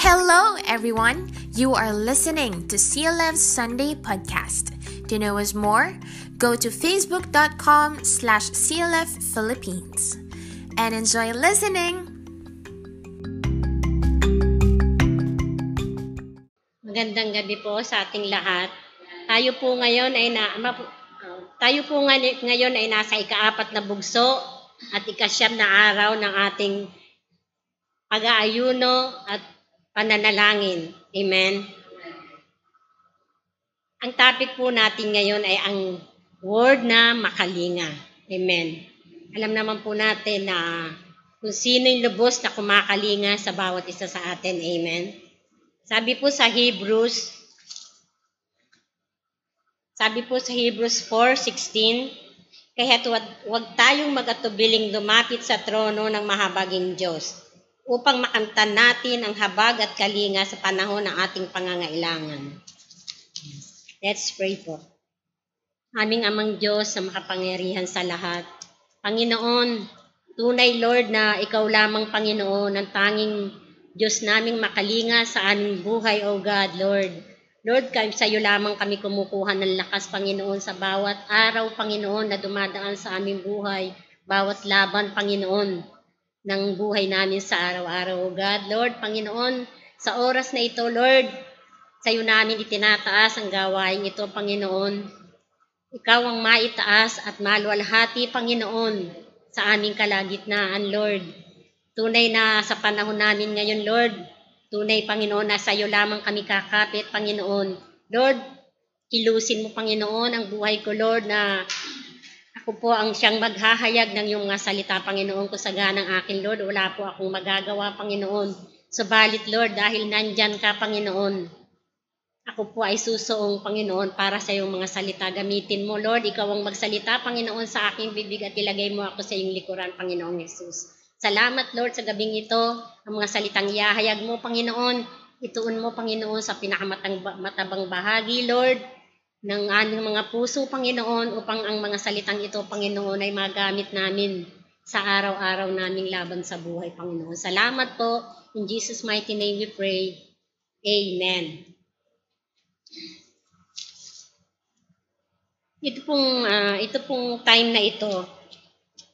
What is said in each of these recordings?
Hello, everyone. You are listening to CLF's Sunday podcast. To know us more, go to facebook.com slash CLF Philippines and enjoy listening. Magandang gabi po sa ating lahat. Tayo po ngayon ay na tayo po nga- ngayon ay nasa ikaapat na bugso at ikasyam na araw ng ating pag-aayuno at pananalangin. Amen. Ang topic po natin ngayon ay ang word na makalinga. Amen. Alam naman po natin na kung sino yung lubos na kumakalinga sa bawat isa sa atin. Amen. Sabi po sa Hebrews, sabi po sa Hebrews 4.16, kaya't wag, wag tayong magatubiling lumapit sa trono ng mahabaging Diyos upang makamtan natin ang habag at kalinga sa panahon ng ating pangangailangan. Let's pray po. Aming amang Diyos sa makapangyarihan sa lahat. Panginoon, tunay Lord na ikaw lamang Panginoon ang tanging Diyos naming makalinga sa aming buhay, O God, Lord. Lord, sa iyo lamang kami kumukuha ng lakas, Panginoon, sa bawat araw, Panginoon, na dumadaan sa aming buhay, bawat laban, Panginoon ng buhay namin sa araw-araw, God. Lord, Panginoon, sa oras na ito, Lord, sa iyo namin itinataas ang gawain ito, Panginoon. Ikaw ang maitaas at maluwalhati, Panginoon, sa aming kalagitnaan, Lord. Tunay na sa panahon namin ngayon, Lord, tunay, Panginoon, na sa iyo lamang kami kakapit, Panginoon. Lord, kilusin mo, Panginoon, ang buhay ko, Lord, na ako po ang siyang maghahayag ng iyong mga salita, Panginoon, ko sa ganang akin, Lord. Wala po akong magagawa, Panginoon. Subalit, Lord, dahil nandyan ka, Panginoon, ako po ay susuong, Panginoon, para sa iyong mga salita. Gamitin mo, Lord. Ikaw ang magsalita, Panginoon, sa aking bibig at ilagay mo ako sa iyong likuran, Panginoong Yesus. Salamat, Lord, sa gabing ito. Ang mga salitang yahayag mo, Panginoon, ituon mo, Panginoon, sa pinakamatang matabang bahagi, Lord ng aming mga puso, Panginoon, upang ang mga salitang ito, Panginoon, ay magamit namin sa araw-araw naming laban sa buhay, Panginoon. Salamat po. In Jesus' mighty name we pray. Amen. Ito pong, uh, ito pong time na ito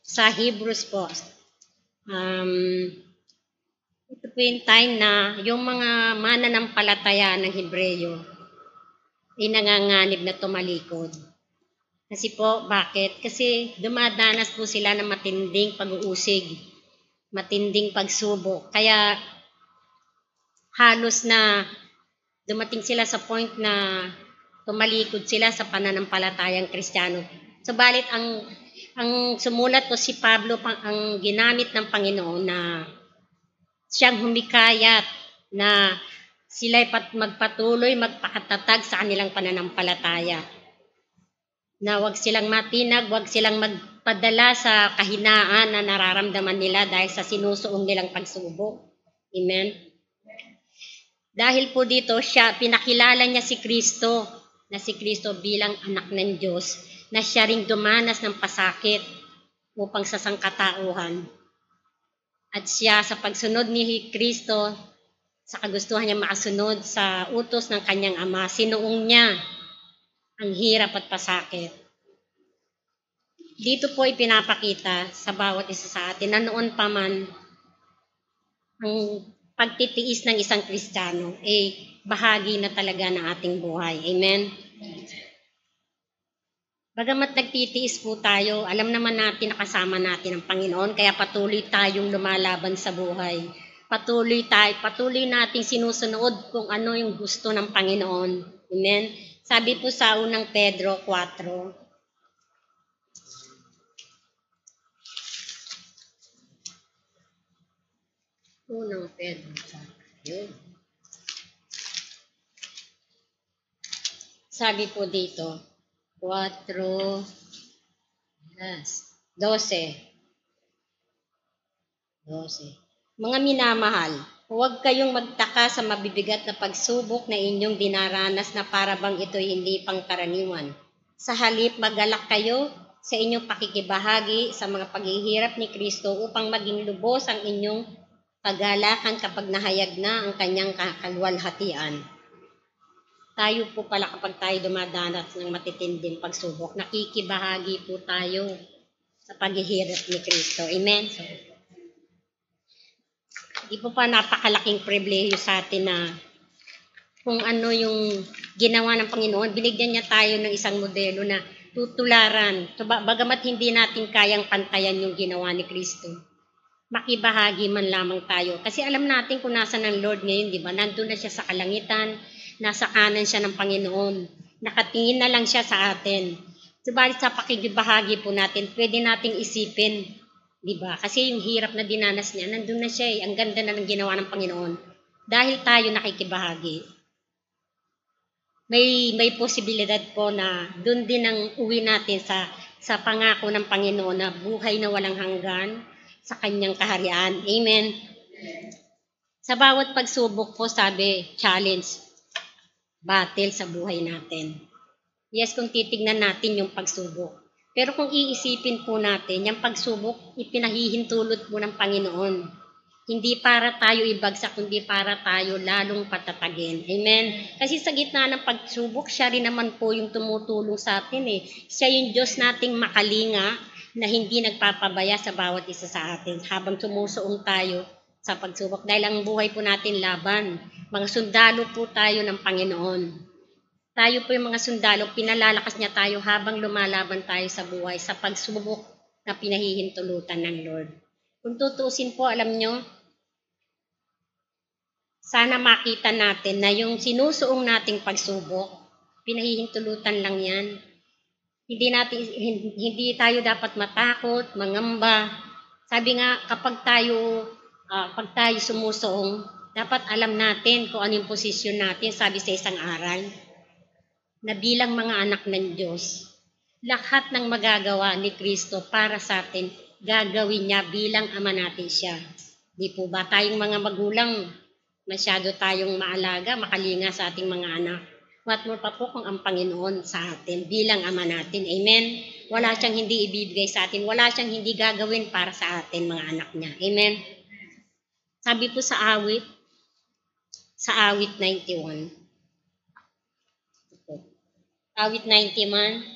sa Hebrews po. Um, ito po yung time na yung mga mananampalataya ng Hebreyo, ay nanganganib na tumalikod. Kasi po, bakit? Kasi dumadanas po sila ng matinding pag-uusig, matinding pagsubok. Kaya halos na dumating sila sa point na tumalikod sila sa pananampalatayang kristyano. Subalit ang ang sumulat po si Pablo ang ginamit ng Panginoon na siyang humikayat na sila'y pat magpatuloy magpakatatag sa kanilang pananampalataya. Na wag silang matinag, wag silang magpadala sa kahinaan na nararamdaman nila dahil sa sinusuong nilang pagsubok. Amen? Dahil po dito, siya, pinakilala niya si Kristo, na si Kristo bilang anak ng Diyos, na siya ring dumanas ng pasakit upang sa sangkatauhan. At siya sa pagsunod ni Kristo, sa kagustuhan niya makasunod sa utos ng kanyang ama. Sinuong niya ang hirap at pasakit. Dito po ipinapakita sa bawat isa sa atin na noon pa man ang pagtitiis ng isang Kristiyano ay eh, bahagi na talaga ng ating buhay. Amen? Bagamat nagtitiis po tayo, alam naman natin na kasama natin ang Panginoon, kaya patuloy tayong lumalaban sa buhay patuloy tayo, patuloy nating sinusunod kung ano yung gusto ng Panginoon. Amen? Sabi po sa unang Pedro 4, Unang Pedro 4, yun. Sabi po dito, 4, yes, 12. 12. Mga minamahal, huwag kayong magtaka sa mabibigat na pagsubok na inyong dinaranas na para bang ito'y hindi pangkaraniwan. Sa halip, magalak kayo sa inyong pakikibahagi sa mga paghihirap ni Kristo upang maging lubos ang inyong kagalakan kapag nahayag na ang kanyang kakalwalhatian. Tayo po pala kapag tayo dumadanas ng matitinding pagsubok, nakikibahagi po tayo sa paghihirap ni Kristo. Amen? So, di po pa napakalaking pribileyo sa atin na kung ano yung ginawa ng Panginoon, binigyan niya tayo ng isang modelo na tutularan. So, bagamat hindi natin kayang pantayan yung ginawa ni Kristo, makibahagi man lamang tayo. Kasi alam natin kung nasa ng Lord ngayon, di ba? Nandun na siya sa kalangitan, nasa kanan siya ng Panginoon. Nakatingin na lang siya sa atin. Subalit sa pakikibahagi po natin, pwede nating isipin, di ba? Kasi yung hirap na dinanas niya, nandun na siya eh. Ang ganda na ng ginawa ng Panginoon. Dahil tayo nakikibahagi. May may posibilidad po na doon din ang uwi natin sa sa pangako ng Panginoon na buhay na walang hanggan sa kanyang kaharian. Amen. Sa bawat pagsubok po, sabi, challenge, battle sa buhay natin. Yes, kung titignan natin yung pagsubok. Pero kung iisipin po natin, yung pagsubok, ipinahihintulot po ng Panginoon. Hindi para tayo ibagsak, kundi para tayo lalong patatagin. Amen? Kasi sa gitna ng pagsubok, siya rin naman po yung tumutulong sa atin eh. Siya yung Diyos nating makalinga na hindi nagpapabaya sa bawat isa sa atin habang sumusuong tayo sa pagsubok. Dahil ang buhay po natin laban. Mga sundalo po tayo ng Panginoon. Tayo po yung mga sundalo, pinalalakas niya tayo habang lumalaban tayo sa buhay sa pagsubok na pinahihintulutan ng Lord. Kung tutusin po, alam nyo, sana makita natin na yung sinusuong nating pagsubok, pinahihintulutan lang yan. Hindi natin hindi tayo dapat matakot, mangamba. Sabi nga kapag tayo uh, pag tayo sumusuong, dapat alam natin kung ano yung posisyon natin, sabi sa isang aral, na bilang mga anak ng Diyos, lahat ng magagawa ni Kristo para sa atin, gagawin niya bilang ama natin siya. Di po ba tayong mga magulang, masyado tayong maalaga, makalinga sa ating mga anak. What more pa po kung ang Panginoon sa atin bilang Ama natin. Amen? Wala siyang hindi ibibigay sa atin. Wala siyang hindi gagawin para sa atin, mga anak niya. Amen? Sabi po sa awit, sa awit 91. Awit 91,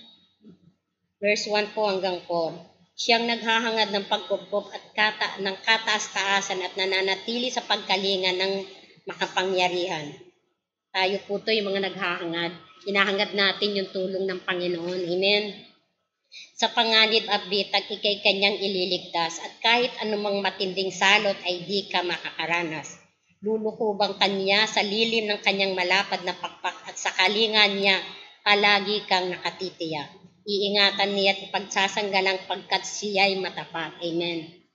verse 1 po hanggang 4. Siyang naghahangad ng pagkupkop at kata, ng kataas-taasan at nananatili sa pagkalinga ng makapangyarihan. Tayo po to yung mga naghahangad. Hinahangad natin yung tulong ng Panginoon. Amen. Sa panganib at bitag, ikay kanyang ililigtas at kahit anumang matinding salot ay di ka makakaranas. Lulukubang kanya sa lilim ng kanyang malapad na pakpak at sa kalingan niya palagi kang nakatitiyak. Iingatan niya at pagsasanggalang pagkat siya'y matapat. Amen.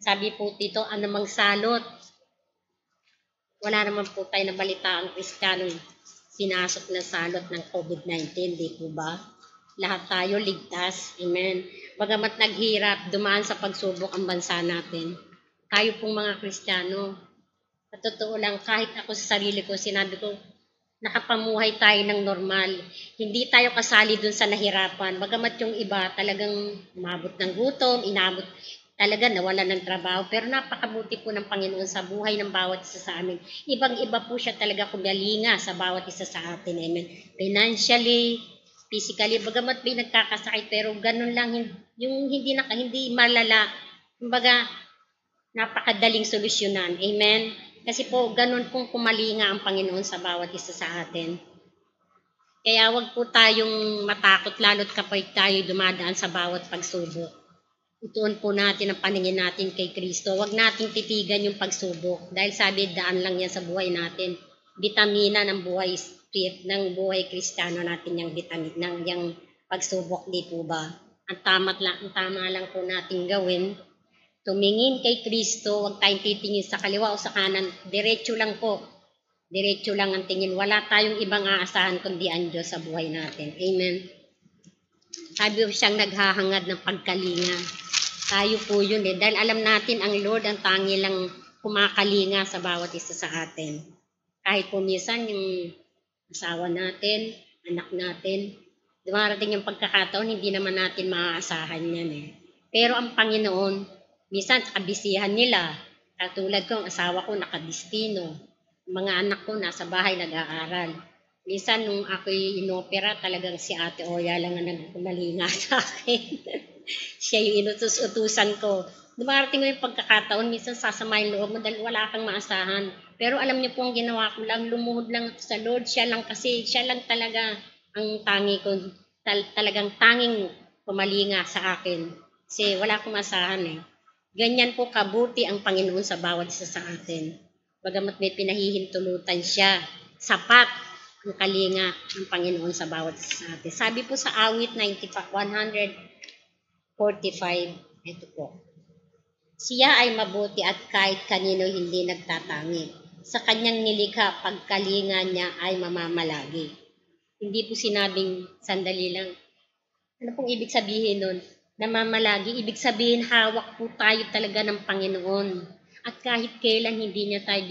Sabi po dito, anumang salot, wala naman po tayo na balita ang Kristiyanong sinasok na salot ng COVID-19, di po ba? Lahat tayo ligtas. Amen. Bagamat naghirap, dumaan sa pagsubok ang bansa natin. Tayo pong mga Kristiyano, sa totoo lang, kahit ako sa sarili ko, sinabi ko, nakapamuhay tayo ng normal. Hindi tayo kasali dun sa nahirapan. Bagamat yung iba talagang umabot ng gutom, inabot, talaga nawala ng trabaho. Pero napakabuti po ng Panginoon sa buhay ng bawat isa sa amin. Ibang-iba po siya talaga kumalinga sa bawat isa sa atin. Amen. Financially, physically, bagamat may nagkakasakit, pero ganun lang, yung hindi, na, hindi malala. Kumbaga, napakadaling solusyonan. Amen. Kasi po, ganun pong kumalinga ang Panginoon sa bawat isa sa atin. Kaya wag po tayong matakot lalo't kapag tayo dumadaan sa bawat pagsubok ituon po natin ang paningin natin kay Kristo. Huwag nating titigan yung pagsubok. Dahil sabi, daan lang yan sa buhay natin. Vitamina ng buhay spirit, ng buhay kristiyano natin yung vitamin, ng yung pagsubok, di po ba? Ang tama lang, ang tama lang po natin gawin, tumingin kay Kristo, huwag tayong titingin sa kaliwa o sa kanan, diretso lang po. Diretso lang ang tingin. Wala tayong ibang aasahan kundi ang Diyos sa buhay natin. Amen. Sabi ko siyang naghahangad ng pagkalinga. Tayo po yun eh. Dahil alam natin ang Lord ang tangi lang kumakalinga sa bawat isa sa atin. Kahit po minsan yung asawa natin, anak natin, dumarating yung pagkakataon, hindi naman natin maaasahan yan eh. Pero ang Panginoon, minsan sa kabisihan nila, Katulad ko, ang asawa ko nakadistino. Mga anak ko nasa bahay nag-aaral. Minsan nung ako'y inopera, talagang si Ate Oya lang ang nagpumalinga sa akin. Siya yung inutus-utusan ko. Dumarating ko yung pagkakataon, minsan sasama yung loob mo dahil wala kang maasahan. Pero alam niyo po ang ginawa ko lang, lumuhod lang sa Lord. Siya lang kasi, siya lang talaga ang tangi ko, tal- talagang tanging pumalinga sa akin. Kasi wala akong maasahan eh. Ganyan po kabuti ang Panginoon sa bawat isa sa atin. Bagamat may pinahihintulutan siya, sapat ang kalinga ng Panginoon sa bawat isa sa atin. Sabi po sa awit 95, 145, ito po. Siya ay mabuti at kahit kanino hindi nagtatangi. Sa kanyang nilikha, pagkalinga niya ay mamamalagi. Hindi po sinabing sandali lang. Ano pong ibig sabihin nun? Namamalagi, ibig sabihin hawak po tayo talaga ng Panginoon. At kahit kailan hindi niya tayo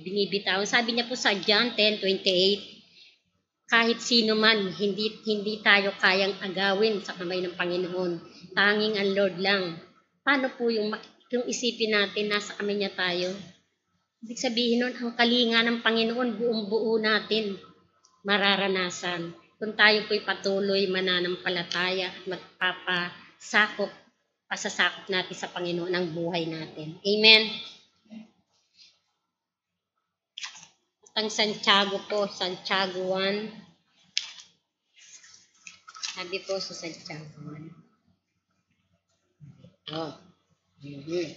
binibitawan. Sabi niya po sa John 10:28, kahit sino man, hindi, hindi tayo kayang agawin sa kamay ng Panginoon. Tanging ang Lord lang. Paano po yung, yung isipin natin, nasa kami niya tayo? Ibig sabihin nun, ang kalinga ng Panginoon, buong buo natin mararanasan. Kung tayo po'y patuloy mananampalataya at magpapasakop, pasasakop natin sa Panginoon ang buhay natin. Amen. At ang Santiago po, Santiago 1. Sabi po sa Santiago 1. Oh. Mm-hmm.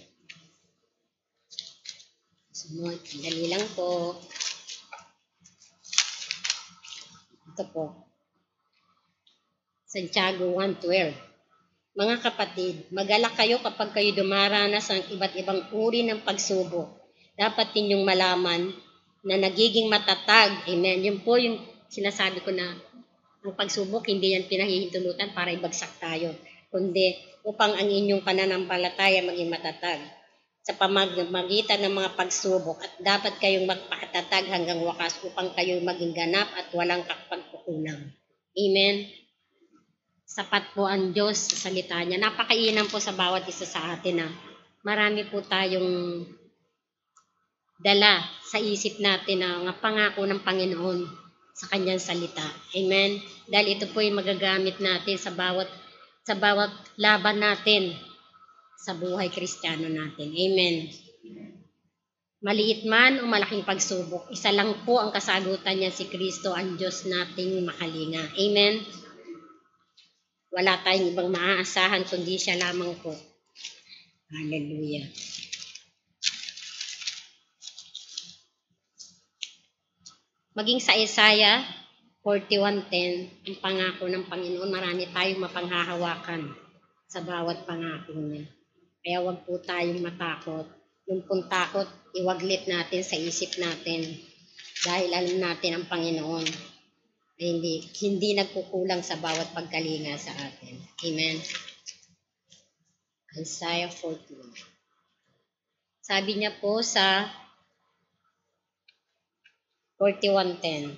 Sunod, dali lang po. Ito po. Santiago 1.12 Mga kapatid, magalak kayo kapag kayo dumaranas ng iba't ibang uri ng pagsubok. Dapat ninyong malaman na nagiging matatag. Amen. Yun po yung sinasabi ko na ang pagsubok, hindi yan pinahihintulutan para ibagsak tayo, kundi upang ang inyong pananampalataya maging matatag sa pamamagitan ng mga pagsubok at dapat kayong magpakatatag hanggang wakas upang kayo maging ganap at walang pagkukulang. Amen. Sapat po ang Diyos sa salita niya. Napakainam po sa bawat isa sa atin na marami po tayong dala sa isip natin na nga pangako ng Panginoon sa kanyang salita. Amen. Dahil ito po yung magagamit natin sa bawat sa bawat laban natin sa buhay kristyano natin. Amen. Maliit man o malaking pagsubok, isa lang po ang kasagutan niya si Kristo, ang Diyos nating makalinga. Amen. Wala tayong ibang maaasahan kundi siya lamang po. Hallelujah. Maging sa Isaiah 41.10, ang pangako ng Panginoon, marami tayong mapanghahawakan sa bawat pangako niya. Kaya wag po tayong matakot. Yung pong takot, iwaglit natin sa isip natin. Dahil alam natin ang Panginoon ay hindi, hindi nagkukulang sa bawat pagkalinga sa atin. Amen. Isaiah 14. Sabi niya po sa 41.10,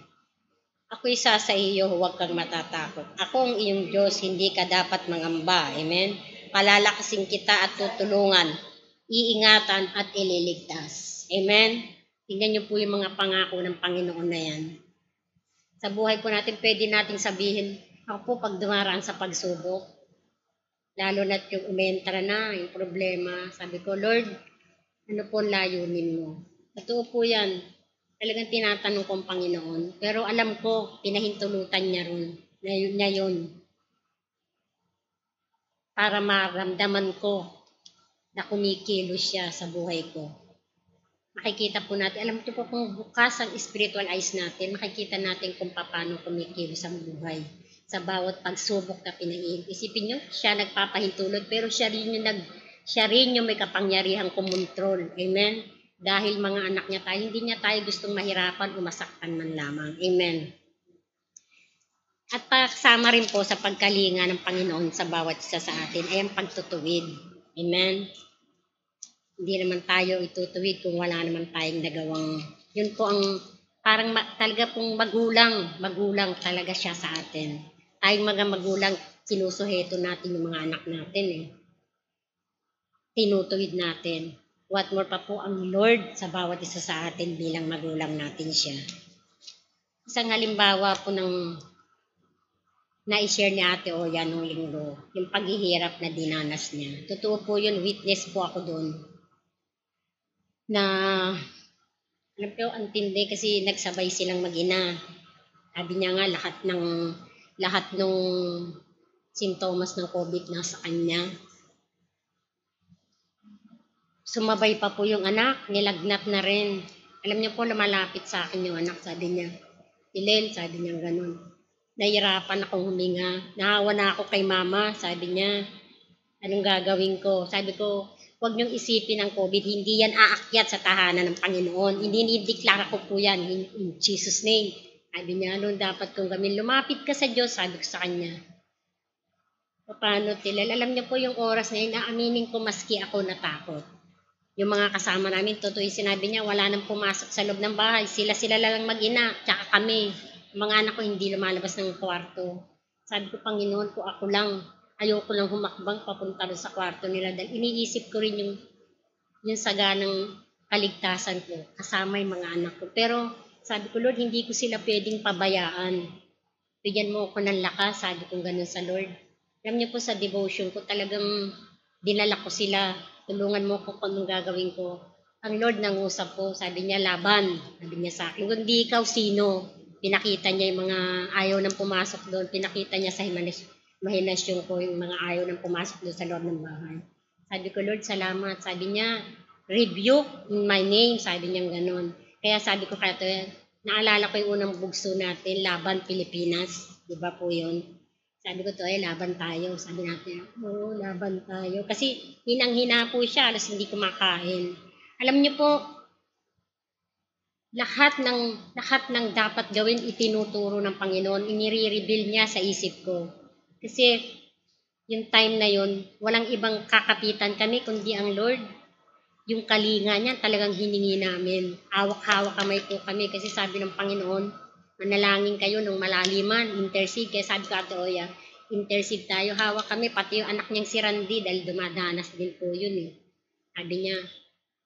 Ako'y sa sa iyo, huwag kang matatakot. Ako ang iyong Diyos, hindi ka dapat mangamba. Amen palalakasin kita at tutulungan, iingatan at ililigtas. Amen? Tingnan niyo po yung mga pangako ng Panginoon na yan. Sa buhay po natin, pwede nating sabihin, ako po pag dumaraan sa pagsubok, lalo na yung umentra na, yung problema, sabi ko, Lord, ano po layunin mo? Totoo po yan. Talagang tinatanong ko ang Panginoon. Pero alam ko, pinahintulutan niya ron. Niya yun para maramdaman ko na kumikilos siya sa buhay ko. Makikita po natin, alam ko po kung bukas ang spiritual eyes natin, makikita natin kung paano kumikilos ang buhay sa bawat pagsubok na pinahihin. Isipin nyo, siya nagpapahintulot, pero siya rin yung, nag, siya rin yung may kapangyarihang kumontrol. Amen? Dahil mga anak niya tayo, hindi niya tayo gustong mahirapan o masaktan man lamang. Amen. At kasama rin po sa pagkalinga ng Panginoon sa bawat isa sa atin ay ang pagtutuwid. Amen? Hindi naman tayo itutuwid kung wala naman tayong nagawang, yun po ang parang ma, talaga pong magulang, magulang talaga siya sa atin. Tayong mga magulang, sinusuheto natin yung mga anak natin eh. Tinutuwid natin. what more pa po ang Lord sa bawat isa sa atin bilang magulang natin siya. Isang halimbawa po ng na-share ni Ate Oya nung linggo, yung paghihirap na dinanas niya. Totoo po yun, witness po ako doon. Na, alam ko, ang tindi kasi nagsabay silang mag-ina. Sabi niya nga, lahat ng, lahat ng sintomas ng COVID nasa kanya. Sumabay pa po yung anak, nilagnat na rin. Alam niyo po, lumalapit sa akin yung anak, sabi niya. Ilen, sabi niya ganun. Nahirapan akong huminga. Nahawa na ako kay mama, sabi niya. Anong gagawin ko? Sabi ko, huwag niyong isipin ang COVID. Hindi yan aakyat sa tahanan ng Panginoon. Hindi nideklara ko po yan in, in Jesus' name. Sabi niya, anong dapat kong gawin? Lumapit ka sa Diyos, sabi ko sa kanya. Paano tilal? Alam niyo po yung oras na yun, naaminin ko maski ako natakot. Yung mga kasama namin, totoo yung sinabi niya, wala nang pumasok sa loob ng bahay. Sila-sila lang mag-ina, tsaka kami. Mga anak ko hindi lumalabas ng kwarto. Sabi ko, Panginoon ko, ako lang. Ayoko lang humakbang papunta rin sa kwarto nila. Dahil iniisip ko rin yung, yung saganang kaligtasan ko. Kasama yung mga anak ko. Pero sabi ko, Lord, hindi ko sila pwedeng pabayaan. Bigyan mo ako ng lakas, sabi ko ganun sa Lord. Alam niyo po sa devotion ko, talagang dinala ko sila. Tulungan mo ko kung anong gagawin ko. Ang Lord nangusap po, sabi niya, laban. Sabi niya sa akin, kung di ikaw sino, pinakita niya yung mga ayaw nang pumasok doon, pinakita niya sa himanas, mahinasyon ko yung mga ayaw nang pumasok doon sa loob ng bahay. Sabi ko, Lord, salamat. Sabi niya, rebuke in my name. Sabi niya ganun. Kaya sabi ko kaya to, naalala ko yung unang bugso natin, Laban Pilipinas. Di ba po yun? Sabi ko to, ay laban tayo. Sabi natin, oo, laban tayo. Kasi hinang-hina po siya, alas hindi kumakain. Alam niyo po, lahat ng lahat ng dapat gawin itinuturo ng Panginoon, inire-reveal niya sa isip ko. Kasi yung time na yun, walang ibang kakapitan kami kundi ang Lord. Yung kalinga niya talagang hiningi namin. Hawak-hawak kamay po kami kasi sabi ng Panginoon, manalangin kayo ng malaliman, intercede. Kaya sabi ko, Ate Oya, intercede tayo, hawak kami, pati yung anak niyang si Randy, dahil dumadanas din po yun eh. Sabi niya,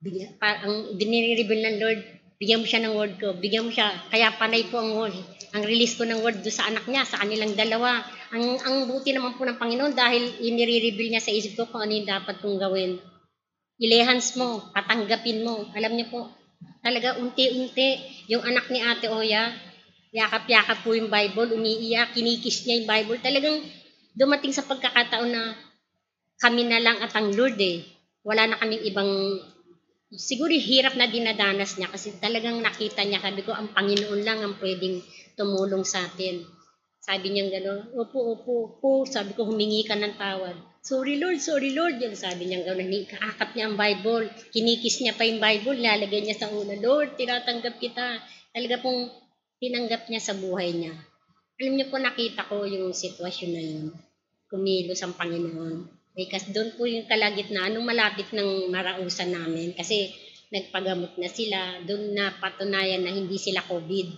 bigyan, pa, ang dinire-reveal ng Lord, bigyan mo siya ng word ko, bigyan mo siya, kaya panay po ang word. Ang release ko ng word do sa anak niya, sa kanilang dalawa. Ang, ang buti naman po ng Panginoon dahil inire-reveal niya sa isip ko kung ano yung dapat kong gawin. Ilehans mo, patanggapin mo. Alam niyo po, talaga unti-unti, yung anak ni Ate Oya, yakap-yakap po yung Bible, umiiyak, kinikis niya yung Bible. Talagang dumating sa pagkakataon na kami na lang at ang Lord eh. Wala na kaming ibang, siguro hirap na dinadanas niya kasi talagang nakita niya, sabi ko, ang Panginoon lang ang pwedeng tumulong sa atin. Sabi niya gano'n, opo, opo, opo. Sabi ko, humingi ka ng tawad. Sorry Lord, sorry Lord. Yung sabi niya gano'n, kaakap niya ang Bible. Kinikis niya pa yung Bible, lalagay niya sa una. Lord, tinatanggap kita. Talaga pong tinanggap niya sa buhay niya. Alam niyo po, nakita ko yung sitwasyon na yun. Kumilos ang Panginoon. Eh, kasi doon po yung kalagitnaan, nung malapit ng marausan namin, kasi nagpagamot na sila, doon na patunayan na hindi sila COVID.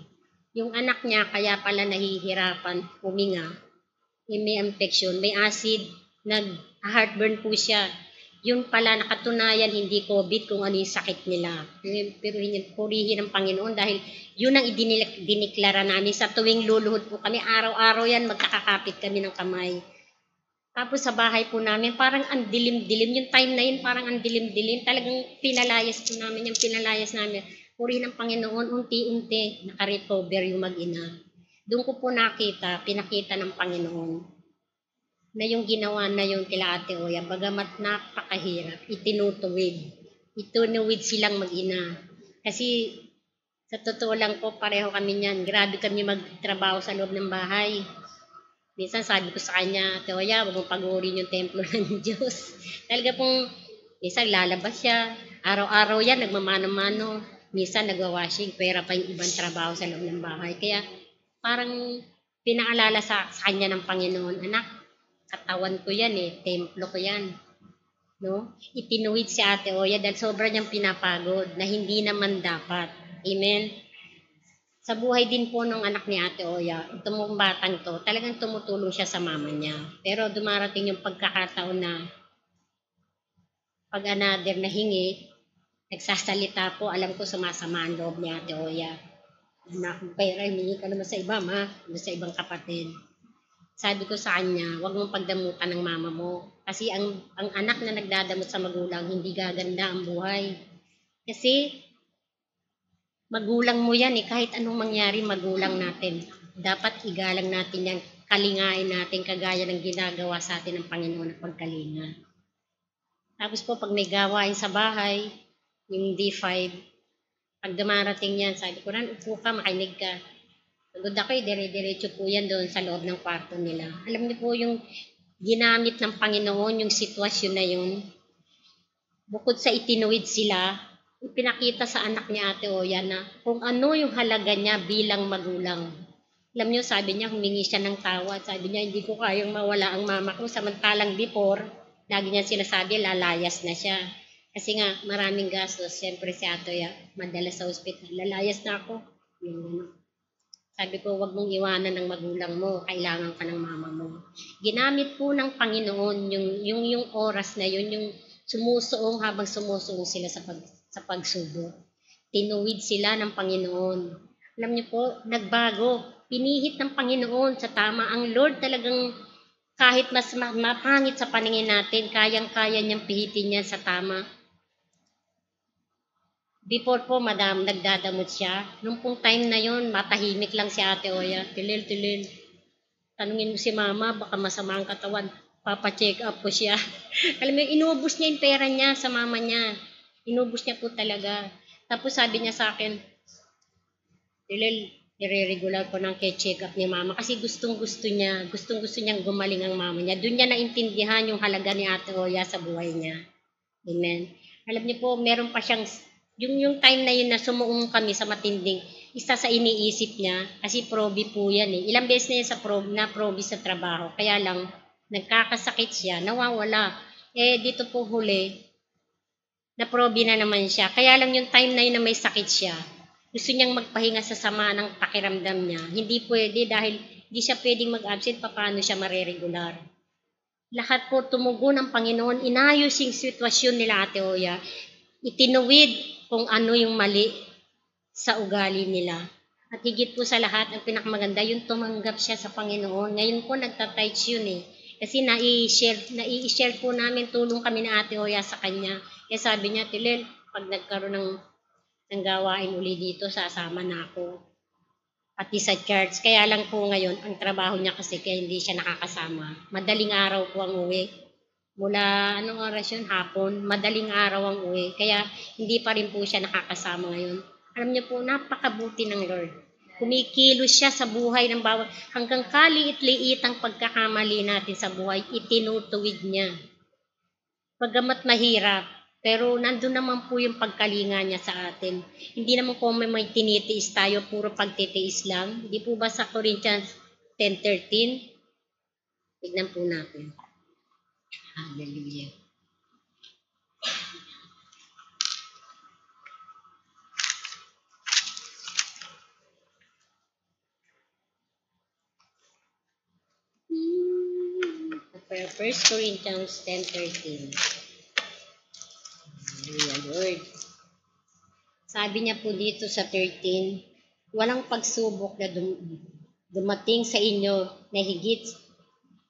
Yung anak niya, kaya pala nahihirapan huminga, eh, may infection, may acid, nag-heartburn po siya. Yun pala nakatunayan hindi COVID kung ano yung sakit nila. Pero purihin ng Panginoon dahil yun ang idiniklara namin sa tuwing luluhod po kami. Araw-araw yan magkakakapit kami ng kamay. Tapos sa bahay po namin, parang ang dilim-dilim. Yung time na yun, parang ang dilim-dilim. Talagang pinalayas po namin, yung pinalayas namin. Puri ng Panginoon, unti-unti, nakarecover yung mag-ina. Doon ko po nakita, pinakita ng Panginoon na yung ginawa na yung kila Ate Oya, bagamat napakahirap, itinutuwid. Itinuwid silang mag-ina. Kasi sa totoo lang po, pareho kami niyan. Grabe kami magtrabaho sa loob ng bahay. Minsan sabi ko sa kanya, Ate Oya, huwag mong pag-uurin yung templo ng Diyos. Talaga pong, minsan lalabas siya. Araw-araw yan, nagmamano-mano. Minsan nagwa-washing, pera pa yung ibang trabaho sa loob ng bahay. Kaya parang pinaalala sa, sa kanya ng Panginoon, anak, katawan ko yan eh, templo ko yan. No? Itinuwid si Ate Oya dahil sobra niyang pinapagod na hindi naman dapat. Amen? Sa buhay din po ng anak ni Ate Oya, itong batang to, talagang tumutulong siya sa mama niya. Pero dumarating yung pagkakataon na pag another na hingi, nagsasalita po, alam ko sumasama ang loob ni Ate Oya. Anak, pera, hiningi ka naman sa iba, ma. Sa ibang kapatid. Sabi ko sa kanya, huwag mong pagdamutan ng mama mo. Kasi ang, ang anak na nagdadamot sa magulang, hindi gaganda ang buhay. Kasi, magulang mo yan eh. Kahit anong mangyari, magulang natin. Dapat igalang natin yan. Kalingain natin kagaya ng ginagawa sa atin ng Panginoon ng pagkalinga. Tapos po, pag may gawain sa bahay, yung D5, pag dumarating yan, sabi ko, Ran, upo ka, makinig ka. Pagod ako eh, dire-diretso po yan doon sa loob ng kwarto nila. Alam niyo po yung ginamit ng Panginoon, yung sitwasyon na yun. Bukod sa itinuwid sila, ipinakita sa anak niya Ate Oya na kung ano yung halaga niya bilang magulang. Alam niyo, sabi niya, humingi siya ng tawad. Sabi niya, hindi ko kayang mawala ang mama ko. Samantalang before, lagi niya sinasabi, lalayas na siya. Kasi nga, maraming gastos. Siyempre si Ato ya, madalas sa ospital. Lalayas na ako. Yung ano. Sabi ko, wag mong iwanan ng magulang mo. Kailangan ka ng mama mo. Ginamit po ng Panginoon yung, yung, yung oras na yun, yung sumusuong habang sumusuong sila sa, pag, sa pagsubok. Tinuwid sila ng Panginoon. Alam niyo po, nagbago. Pinihit ng Panginoon sa tama. Ang Lord talagang kahit mas ma- mapangit sa paningin natin, kayang-kaya niyang pihitin niya sa tama. Before po, madam, nagdadamot siya. Nung pong time na yon, matahimik lang si Ate Oya. Tilil, tilil. Tanungin mo si mama, baka masama ang katawan. Papa-check up po siya. Alam mo, inubos niya yung pera niya sa mama niya. Inubos niya po talaga. Tapos sabi niya sa akin, Tilil, nire-regular ko ng check up ni mama kasi gustong gusto niya, gustong gusto niyang gumaling ang mama niya. Doon niya naintindihan yung halaga ni Ate Oya sa buhay niya. Amen. Alam niyo po, meron pa siyang yung, yung time na yun na sumuong kami sa matinding, isa sa iniisip niya, kasi probi po yan eh. Ilang beses na yan sa prob, na probi sa trabaho. Kaya lang, nagkakasakit siya, nawawala. Eh, dito po huli, na probi na naman siya. Kaya lang yung time na yun na may sakit siya, gusto niyang magpahinga sa sama ng pakiramdam niya. Hindi pwede dahil hindi siya pwedeng mag-absent, paano siya mareregular. Lahat po tumugon ng Panginoon, inayos yung sitwasyon nila Ate Oya. Itinuwid kung ano yung mali sa ugali nila. At higit po sa lahat, ang pinakamaganda, yung tumanggap siya sa Panginoon. Ngayon po nagtatights yun eh. Kasi nai-share, nai-share po namin, tulong kami ni Ate Oya sa kanya. Kaya sabi niya, Tilel, pag nagkaroon ng, ng gawain uli dito, sasama na ako. Pati sa church. Kaya lang po ngayon, ang trabaho niya kasi kaya hindi siya nakakasama. Madaling araw po ang uwi mula anong oras yun, hapon, madaling araw ang uwi. Kaya hindi pa rin po siya nakakasama ngayon. Alam niyo po, napakabuti ng Lord. Kumikilos siya sa buhay ng bawat, hanggang kaliit-liit ang pagkakamali natin sa buhay, itinutuwid niya. Pagamat mahirap, pero nandun naman po yung pagkalinga niya sa atin. Hindi naman po may, tinitiis tayo, puro pagtitiis lang. Hindi po ba sa Corinthians 10.13? Tignan po natin. Hallelujah. First Corinthians 10.13 Hallelujah, Lord. Sabi niya po dito sa 13, walang pagsubok na dum- dumating sa inyo na higit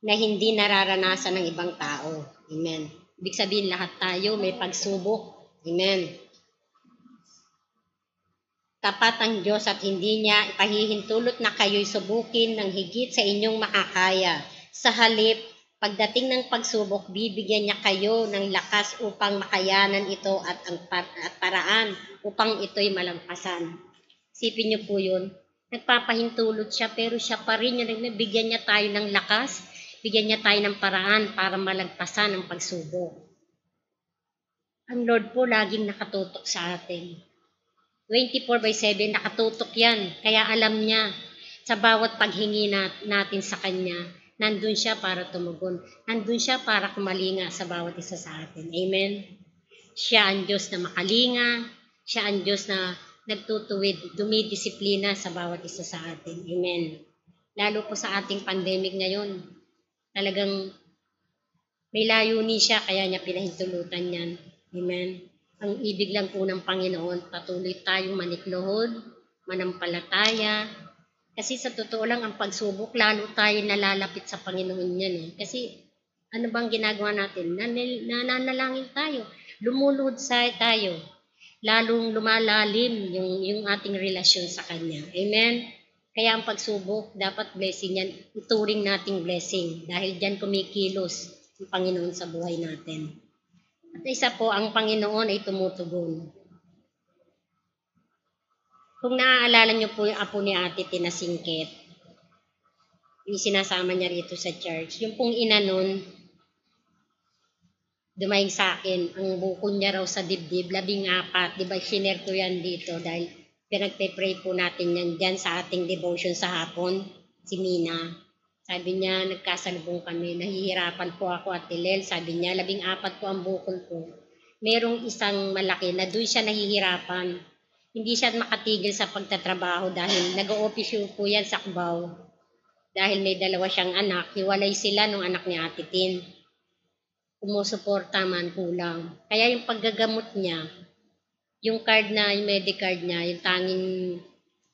na hindi nararanasan ng ibang tao. Amen. Ibig sabihin lahat tayo may pagsubok. Amen. Tapat ang Diyos at hindi niya ipahihintulot na kayo'y subukin ng higit sa inyong makakaya. Sa halip, pagdating ng pagsubok, bibigyan niya kayo ng lakas upang makayanan ito at ang at paraan upang ito'y malampasan. Sipin niyo po yun. Nagpapahintulot siya pero siya pa rin yung nagbibigyan niya tayo ng lakas bigyan niya tayo ng paraan para malagpasan ang pagsubok. Ang Lord po laging nakatutok sa atin. 24 by 7, nakatutok yan. Kaya alam niya, sa bawat paghingi natin sa Kanya, nandun siya para tumugon. Nandun siya para kumalinga sa bawat isa sa atin. Amen? Siya ang Diyos na makalinga. Siya ang Diyos na nagtutuwid, dumidisiplina sa bawat isa sa atin. Amen. Lalo po sa ating pandemic ngayon, talagang may layunin siya, kaya niya pinahintulutan yan. Amen. Ang ibig lang po ng Panginoon, patuloy tayong maniklohod, manampalataya. Kasi sa totoo lang, ang pagsubok, lalo tayo nalalapit sa Panginoon yan eh. Kasi ano bang ginagawa natin? Nanal- Nananalangin tayo. Lumulod sa tayo. Lalong lumalalim yung, yung ating relasyon sa Kanya. Amen? Kaya ang pagsubok, dapat blessing yan. Ituring nating blessing. Dahil dyan kumikilos ang Panginoon sa buhay natin. At isa po, ang Panginoon ay tumutugon. Kung naaalala niyo po yung apo ni Ate Tinasingkit, yung sinasama niya rito sa church, yung pong ina nun, dumaing sa akin, ang buko niya raw sa dibdib, labing apat, di ba, shiner yan dito dahil pinagpe-pray po natin yan dyan sa ating devotion sa hapon, si Mina. Sabi niya, nagkasalubong kami, nahihirapan po ako at Lel. Sabi niya, labing apat po ang bukol ko. Merong isang malaki na doon siya nahihirapan. Hindi siya makatigil sa pagtatrabaho dahil nag-o-office po yan sa Cubao. Dahil may dalawa siyang anak, hiwalay sila nung anak ni Ate Tin. Kumusuporta man kulang. Kaya yung paggagamot niya, yung card na, yung medicard niya, yung tanging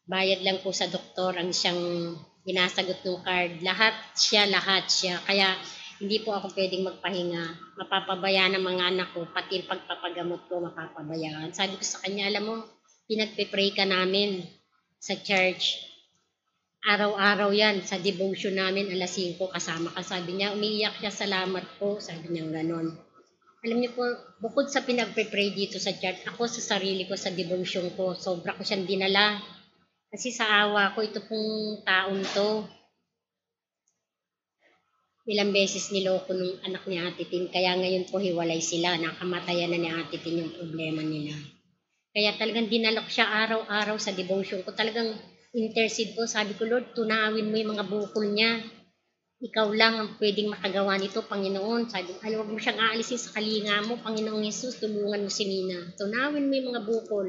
bayad lang po sa doktor ang siyang ginasagot ng card. Lahat siya, lahat siya. Kaya hindi po ako pwedeng magpahinga. Mapapabayaan ng mga anak ko, pati yung pagpapagamot ko, mapapabayaan. Sabi ko sa kanya, alam mo, pinagpe-pray ka namin sa church. Araw-araw yan, sa devotion namin, alas 5, kasama ka. Sabi niya, umiiyak siya, salamat po. Sabi niya ganon. Alam niyo po, bukod sa pinagpe-pray dito sa church, ako sa sarili ko, sa devotion ko, sobra ko siyang dinala. Kasi sa awa ko, ito pong taon to, ilang beses niloko nung anak ni Ate Tin. Kaya ngayon po hiwalay sila. Nakamatayan na ni Ate Tin yung problema nila. Kaya talagang dinalok siya araw-araw sa devotion ko. Talagang intercede ko. Sabi ko, Lord, tunawin mo yung mga bukol niya. Ikaw lang ang pwedeng makagawa nito, Panginoon. Sabi ko, huwag mo siyang aalisin sa kalinga mo, Panginoong Yesus, tulungan mo si Nina. Tunawin mo yung mga bukol.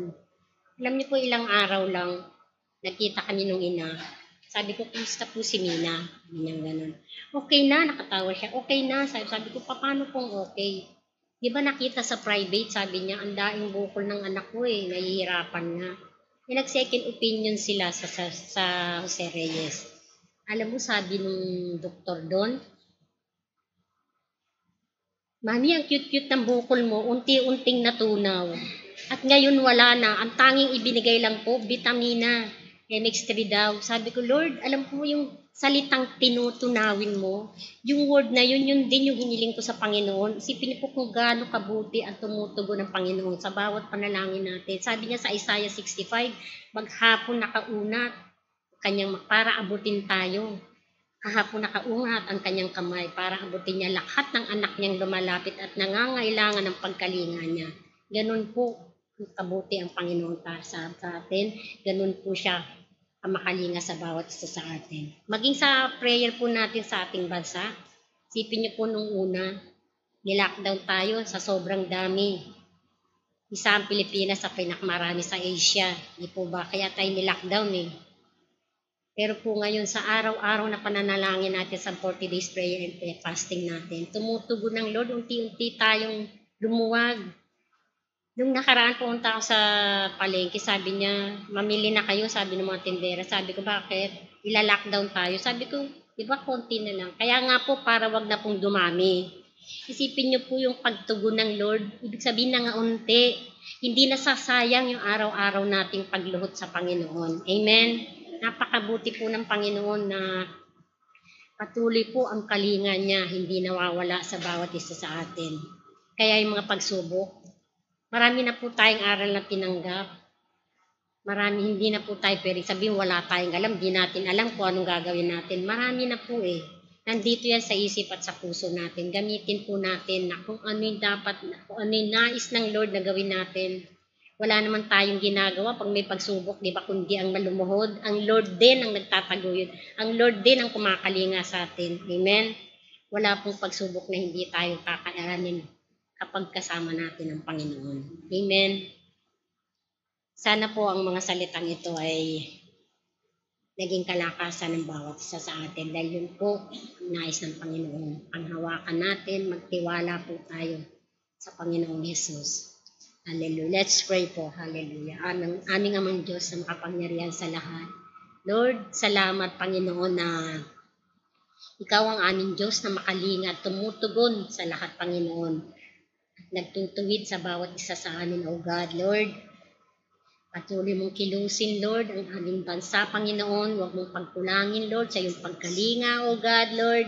Alam niyo po, ilang araw lang, nakita kami nung ina. Sabi ko, kumusta po si Mina? Ganyan, ganun. Okay na, nakatawa siya. Okay na. Sabi, sabi ko, paano kung okay? Di ba nakita sa private, sabi niya, ang daing bukol ng anak ko eh, nahihirapan nga. Eh, nag-second opinion sila sa, sa, sa Jose Reyes. Alam mo, sabi nung doktor doon, Mami, ang cute-cute ng bukol mo, unti-unting natunaw. At ngayon wala na. Ang tanging ibinigay lang po, vitamina. MX3 daw. Sabi ko, Lord, alam ko yung salitang tinutunawin mo. Yung word na yun, yun din yung hiniling ko sa Panginoon. Isipin po kung gaano kabuti ang tumutugo ng Panginoon sa bawat panalangin natin. Sabi niya sa Isaiah 65, maghapon nakaunat, kanyang para abutin tayo. Kahapon nakaunat ang kanyang kamay para abutin niya lahat ng anak niyang lumalapit at nangangailangan ng pagkalinga niya. Ganun po kabuti ang Panginoon ta sa, sa atin. Ganun po siya ang makalinga sa bawat isa sa atin. Maging sa prayer po natin sa ating bansa, sipin niyo po nung una, nilockdown tayo sa sobrang dami. Isa ang Pilipinas sa pinakamarami sa Asia. Di po ba? Kaya tayo nilockdown eh. Pero po ngayon sa araw-araw na pananalangin natin sa 40 days prayer and fasting natin, tumutugon ng Lord, unti-unti tayong lumuwag. Nung nakaraan pumunta ako sa palengke, sabi niya, mamili na kayo, sabi ng mga tindera. Sabi ko, bakit? Ila-lockdown tayo. Sabi ko, di ba konti na lang. Kaya nga po, para wag na pong dumami. Isipin niyo po yung pagtugon ng Lord. Ibig sabihin na nga unti. Hindi nasasayang yung araw-araw nating pagluhot sa Panginoon. Amen? Napakabuti po ng Panginoon na patuloy po ang kalinga niya, hindi nawawala sa bawat isa sa atin. Kaya yung mga pagsubok, marami na po tayong aral na tinanggap. Marami, hindi na po tayo pwede sabihin wala tayong alam, di natin alam kung anong gagawin natin. Marami na po eh. Nandito yan sa isip at sa puso natin. Gamitin po natin na kung ano yung dapat, kung ano yung nais ng Lord na gawin natin. Wala naman tayong ginagawa pag may pagsubok, di ba, kundi ang malumuhod. Ang Lord din ang nagtataguyod. Ang Lord din ang kumakalinga sa atin. Amen? Wala pong pagsubok na hindi tayo kakaanin kapag kasama natin ang Panginoon. Amen? Sana po ang mga salitang ito ay naging kalakasan ng bawat isa sa atin dahil yun po nais ng Panginoon. Panghawakan natin, magtiwala po tayo sa Panginoong Yesus Hallelujah. Let's pray po. Hallelujah. Aming, aming amang Diyos na makapangyarihan sa lahat. Lord, salamat Panginoon na ikaw ang aming Diyos na makalingat, tumutugon sa lahat Panginoon. At nagtutuwid sa bawat isa sa amin, O God, Lord. Patuloy mong kilusin, Lord, ang aming bansa, Panginoon. Huwag mong pagkulangin, Lord, sa iyong pagkalinga, O God, Lord.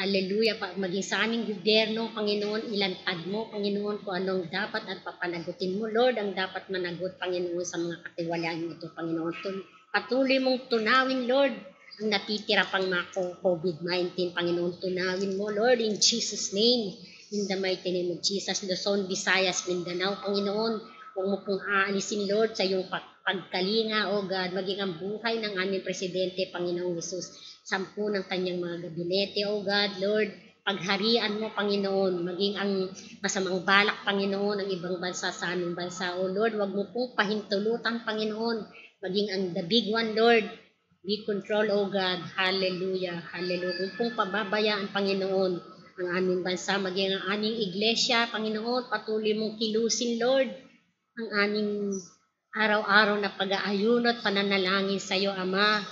Hallelujah. Pag maging sa aming gobyerno, Panginoon, ilantad mo, Panginoon, kung anong dapat at papanagutin mo, Lord, ang dapat managot, Panginoon, sa mga katiwalaan ito, Panginoon. Patuloy mong tunawin, Lord, ang natitira pang mga ko- COVID-19, Panginoon. Tunawin mo, Lord, in Jesus' name. In the mighty name of Jesus, Luzon, Visayas, Mindanao, Panginoon. Huwag mo pong aalisin, Lord, sa iyong pag- pagkalinga, O God, maging ang buhay ng aming Presidente, Panginoong Jesus. Sampu ng kanyang mga gabinete, O God, Lord. Pagharian mo, Panginoon, maging ang masamang balak, Panginoon, ang ibang bansa sa aming bansa. O Lord, wag mo pong pahintulutan, Panginoon, maging ang the big one, Lord. Be control, O God. Hallelujah. Hallelujah. Huwag pong pababayaan, Panginoon, ang aming bansa, maging ang aming iglesia, Panginoon, patuloy mong kilusin, Lord, ang aming araw-araw na pag-aayuno at pananalangin sa iyo, Ama.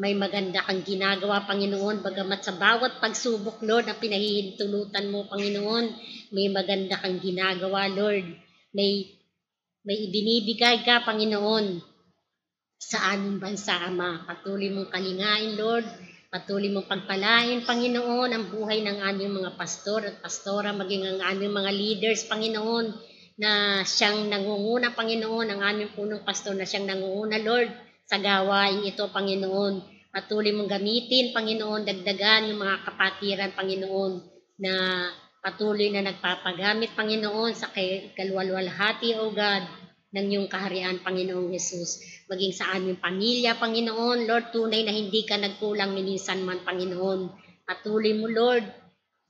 May maganda kang ginagawa, Panginoon, bagamat sa bawat pagsubok, Lord, na pinahihintulutan mo, Panginoon, may maganda kang ginagawa, Lord. May, may ibinibigay ka, Panginoon, sa aming bansa, Ama. Patuloy mong kalingain, Lord. Patuloy mong pagpalain, Panginoon, ang buhay ng aming mga pastor at pastora, maging ang aming mga leaders, Panginoon, na siyang nangunguna, Panginoon, ang aming punong pastor na siyang nangunguna, Lord, sa gawain ito, Panginoon. Patuloy mong gamitin, Panginoon, dagdagan yung mga kapatiran, Panginoon, na patuloy na nagpapagamit, Panginoon, sa kalwalwalhati, O God, ng iyong kaharian, Panginoong Yesus. Maging sa aming pamilya, Panginoon, Lord, tunay na hindi ka nagkulang minsan man, Panginoon. Patuloy mo, Lord,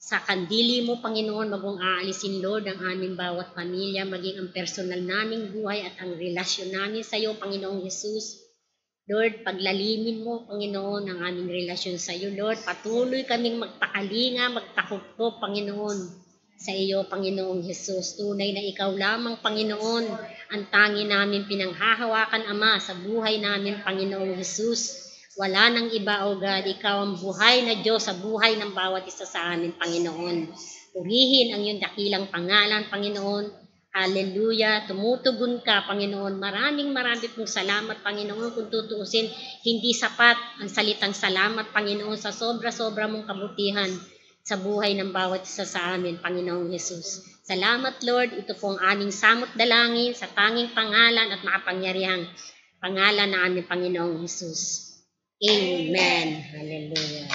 sa kandili mo, Panginoon, magong aalisin, Lord, ang aming bawat pamilya, maging ang personal naming buhay at ang relasyon namin sa iyo, Panginoong Yesus. Lord, paglalimin mo, Panginoon, ang aming relasyon sa iyo, Lord. Patuloy kaming magpakalinga, magtakupko, Panginoon, sa iyo, Panginoong Yesus. Tunay na ikaw lamang, Panginoon, ang tangi namin pinanghahawakan, Ama, sa buhay namin, Panginoong Yesus. Wala nang iba, O God. Ikaw ang buhay na Diyos sa buhay ng bawat isa sa amin, Panginoon. Purihin ang iyong dakilang pangalan, Panginoon. Hallelujah. Tumutugon ka, Panginoon. Maraming maraming pong salamat, Panginoon. Kung tutuusin, hindi sapat ang salitang salamat, Panginoon, sa sobra-sobra mong kabutihan sa buhay ng bawat isa sa amin, Panginoong Yesus. Salamat, Lord. Ito pong aming samot dalangin sa tanging pangalan at makapangyarihang pangalan ng aming Panginoong Yesus. Amen. Hallelujah.